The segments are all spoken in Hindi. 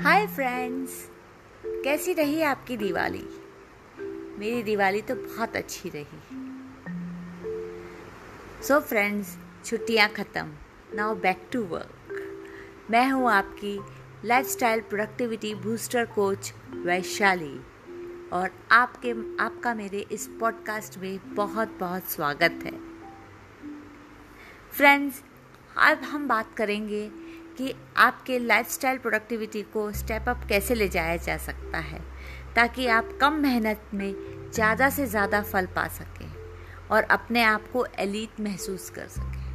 हाय फ्रेंड्स कैसी रही आपकी दिवाली? मेरी दिवाली तो बहुत अच्छी रही। सो फ्रेंड्स छुट्टियाँ ख़त्म। नाउ बैक टू वर्क मैं हूँ आपकी lifestyle productivity booster coach Vaishali. और आपके, आपका मेरे इस पॉडकास्ट में बहुत बहुत स्वागत है। फ्रेंड्स अब हम बात करेंगे कि आपके लाइफस्टाइल प्रोडक्टिविटी को स्टेप अप कैसे ले जाया जा सकता है, ताकि आप कम मेहनत में ज़्यादा से ज़्यादा फल पा सकें और अपने आप को एलीट महसूस कर सकें।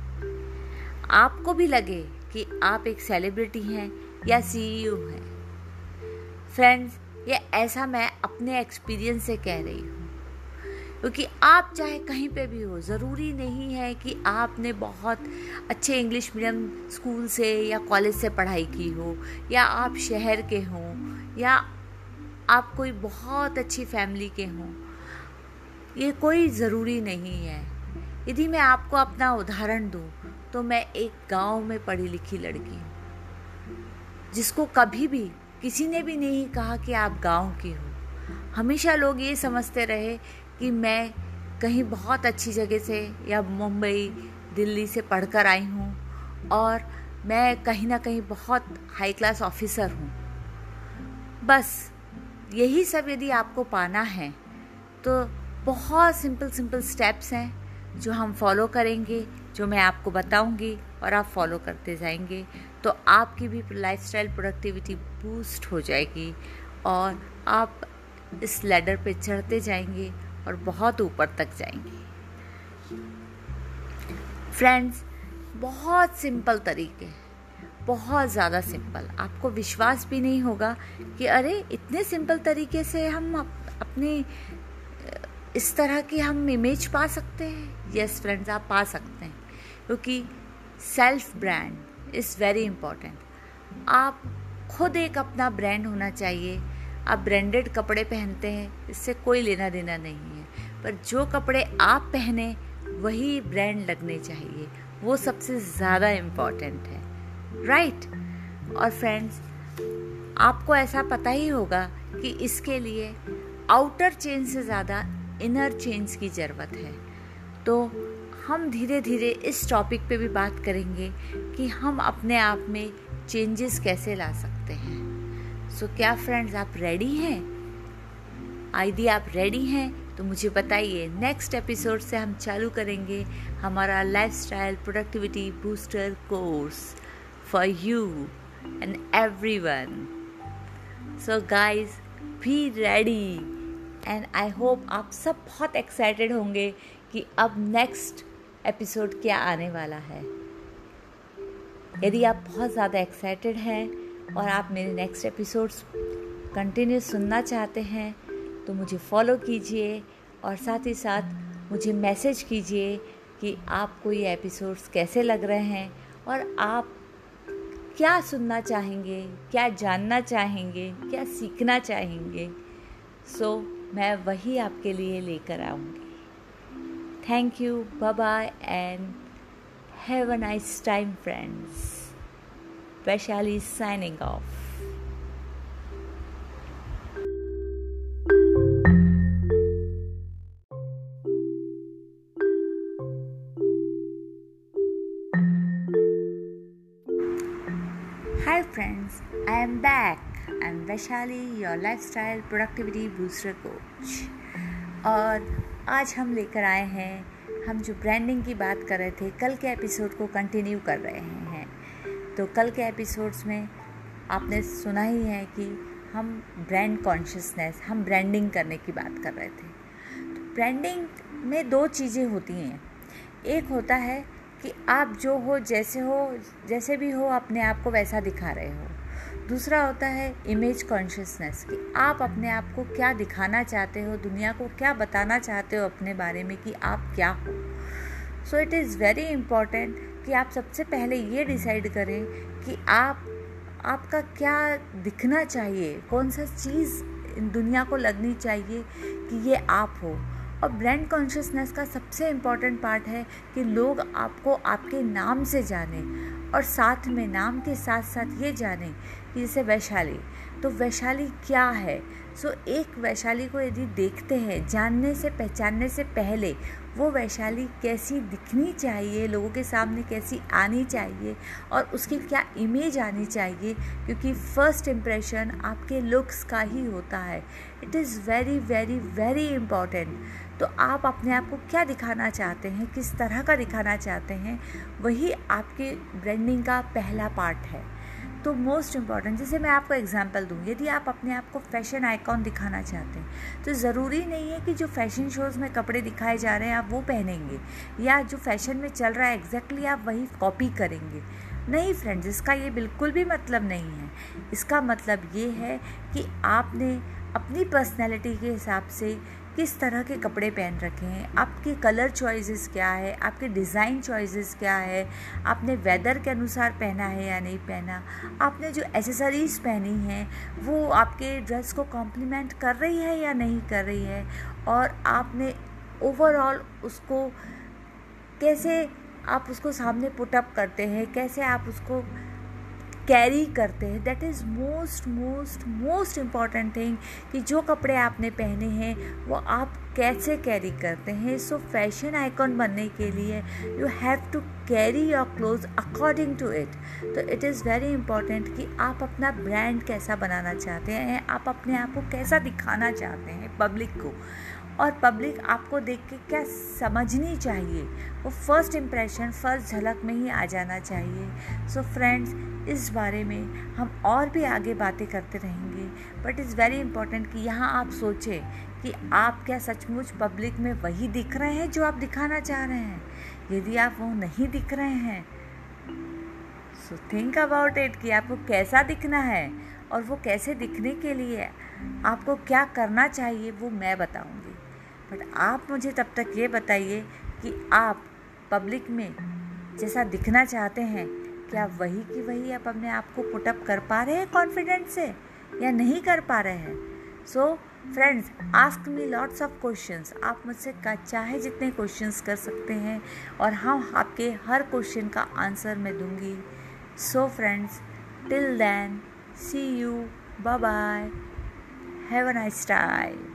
आपको भी लगे कि आप एक सेलिब्रिटी हैं या सीईओ हैं। फ्रेंड्स ये ऐसा मैं अपने एक्सपीरियंस से कह रही हूँ। क्योंकि आप चाहे कहीं पे भी हो, ज़रूरी नहीं है कि आपने बहुत अच्छे इंग्लिश मीडियम स्कूल से या कॉलेज से पढ़ाई की हो, या आप शहर के हों, या आप कोई बहुत अच्छी फैमिली के हों। ये कोई ज़रूरी नहीं है। यदि मैं आपको अपना उदाहरण दूँ तो मैं एक गाँव में पढ़ी लिखी लड़की हूँ, जिसको कभी भी किसी ने भी नहीं कहा कि आप गाँव की हो। हमेशा लोग ये समझते रहे कि मैं कहीं बहुत अच्छी जगह से या मुंबई, दिल्ली से पढ़कर आई हूँ और मैं कहीं ना कहीं बहुत हाई क्लास ऑफिसर हूँ। बस यही सब यदि आपको पाना है तो बहुत सिंपल सिंपल स्टेप्स हैं जो हम फॉलो करेंगे, जो मैं आपको बताऊँगी और आप फॉलो करते जाएँगे। तो आपकी भी लाइफस्टाइल प्रोडक्टिविटी बूस्ट हो जाएगी और आप इस लेडर पे चढ़ते जाएँगे और बहुत ऊपर तक जाएँगे। फ्रेंड्स बहुत सिंपल तरीके बहुत ज़्यादा सिंपल आपको विश्वास भी नहीं होगा कि अरे, इतने सिंपल तरीके से हम अपने इस तरह की हम इमेज पा सकते हैं। यस फ्रेंड्स आप पा सकते हैं। क्योंकि self brand is very important आप खुद एक अपना ब्रांड होना चाहिए। आप ब्रांडेड कपड़े पहनते हैं, इससे कोई लेना देना नहीं है। पर जो कपड़े आप पहने, वही ब्रांड लगने चाहिए। वो सबसे ज़्यादा इंपॉर्टेंट है। राइट और फ्रेंड्स आपको ऐसा पता ही होगा कि इसके लिए आउटर चेंज से ज़्यादा इनर चेंज की ज़रूरत है। तो हम धीरे धीरे इस टॉपिक पे भी बात करेंगे कि हम अपने आप में चेंजेस कैसे ला सकते सो so, क्या फ्रेंड्स आप रेडी हैं? यदि आप रेडी हैं? तो मुझे बताइए नेक्स्ट एपिसोड से हम चालू करेंगे हमारा lifestyle productivity booster course for you and everyone so guys be ready and I hope आप सब बहुत एक्साइटेड होंगे कि अब नेक्स्ट एपिसोड क्या आने वाला है। यदि आप बहुत ज़्यादा एक्साइटेड हैं और आप मेरे नेक्स्ट एपिसोड्स कंटिन्यू सुनना चाहते हैं तो मुझे फॉलो कीजिए और साथ ही साथ मुझे मैसेज कीजिए कि आपको ये एपिसोड्स कैसे लग रहे हैं और आप क्या सुनना चाहेंगे क्या जानना चाहेंगे क्या सीखना चाहेंगे। सो so, मैं वही आपके लिए लेकर आऊँगी। Thank you bye bye and have a nice time friends Vaishali signing off. Hi friends, I am back. I am Vaishali, your lifestyle productivity booster coach. और आज हम लेकर आए हैं हम जो ब्रांडिंग की बात कर रहे थे कल के एपिसोड को कंटिन्यू कर रहे हैं तो कल के एपिसोड्स में आपने सुना ही है कि हम ब्रांड कॉन्शियसनेस हम ब्रांडिंग करने की बात कर रहे थे। तो ब्रांडिंग में दो चीज़ें होती हैं। एक होता है कि आप जो हो, जैसे हो, जैसे भी हो, अपने आप को वैसा दिखा रहे हो। दूसरा होता है इमेज कॉन्शियसनेस कि आप अपने आप को क्या दिखाना चाहते हो, दुनिया को क्या बताना चाहते हो अपने बारे में कि आप क्या हो। So it is very important कि आप सबसे पहले ये डिसाइड करें कि आप, आपका क्या दिखना चाहिए? कौन सा चीज़ दुनिया को लगनी चाहिए कि ये आप हो? और ब्रांड कॉन्शियसनेस का सबसे इंपॉर्टेंट पार्ट है कि लोग आपको आपके नाम से जाने। और साथ में नाम के साथ साथ ये जाने कि जैसे वैशाली। तो वैशाली क्या है? सो, एक वैशाली को यदि देखते हैं, जानने से, पहचानने से पहले, वो वैशाली कैसी दिखनी चाहिए, लोगों के सामने कैसी आनी चाहिए और उसकी क्या इमेज आनी चाहिए? क्योंकि फ़र्स्ट इम्प्रेशन आपके लुक्स का ही होता है। It is very very very important तो आप अपने आप को क्या दिखाना चाहते हैं? किस तरह का दिखाना चाहते हैं? वही आपके ब्रांडिंग का पहला पार्ट है। तो मोस्ट इंपॉर्टेंट जैसे मैं आपको एग्जांपल दूँ, यदि आप अपने आप को फ़ैशन आइकॉन दिखाना चाहते हैं तो ज़रूरी नहीं है कि जो फ़ैशन शोज़ में कपड़े दिखाए जा रहे हैं, आप वो पहनेंगे, या जो फ़ैशन में चल रहा है एग्जैक्टली आप वही कॉपी करेंगे। नहीं फ्रेंड्स इसका ये बिल्कुल भी मतलब नहीं है। इसका मतलब ये है कि आपने अपनी पर्सनैलिटी के हिसाब से किस तरह के कपड़े पहन रखे हैं? आपके कलर चॉइसेस क्या है? आपके डिज़ाइन चॉइसेस क्या है? आपने वेदर के अनुसार पहना है या नहीं पहना? आपने जो एसेसरीज़ पहनी हैं, वो आपके ड्रेस को कॉम्प्लीमेंट कर रही है या नहीं कर रही है? और आपने ओवरऑल उसको कैसे आप उसको सामने पुटअप करते हैं? कैसे आप उसको कैरी करते हैं। That is most most most important thing कि जो कपड़े आपने पहने हैं, वो आप कैसे कैरी करते हैं। सो फ़ैशन आइकॉन बनने के लिए you have to carry your clothes according to it तो इट इज़ वेरी इंपॉर्टेंट कि आप अपना ब्रांड कैसा बनाना चाहते हैं, आप अपने आप को कैसा दिखाना चाहते हैं पब्लिक को। और पब्लिक आपको देख के क्या समझनी चाहिए? वो फ़र्स्ट इम्प्रेशन फ़र्स्ट झलक में ही आ जाना चाहिए। सो so फ्रेंड्स इस बारे में हम और भी आगे बातें करते रहेंगे। बट इज़ वेरी इंपॉर्टेंट कि यहाँ आप सोचें कि आप क्या सचमुच पब्लिक में वही दिख रहे हैं जो आप दिखाना चाह रहे हैं? यदि आप वो नहीं दिख रहे हैं सो थिंक अबाउट इट कि आपको कैसा दिखना है और वो कैसे दिखने के लिए आपको क्या करना चाहिए वो मैं बताऊँगी। बट आप मुझे तब तक ये बताइए कि आप पब्लिक में जैसा दिखना चाहते हैं, क्या वही की वही आप अपने आप को पुटअप कर पा रहे हैं कॉन्फिडेंस से? या नहीं कर पा रहे हैं? So friends ask me lots of questions आप मुझसे चाहे जितने क्वेश्चंस कर सकते हैं और हम आपके हर क्वेश्चन का आंसर मैं दूँगी। So friends till then see you bye bye have a nice time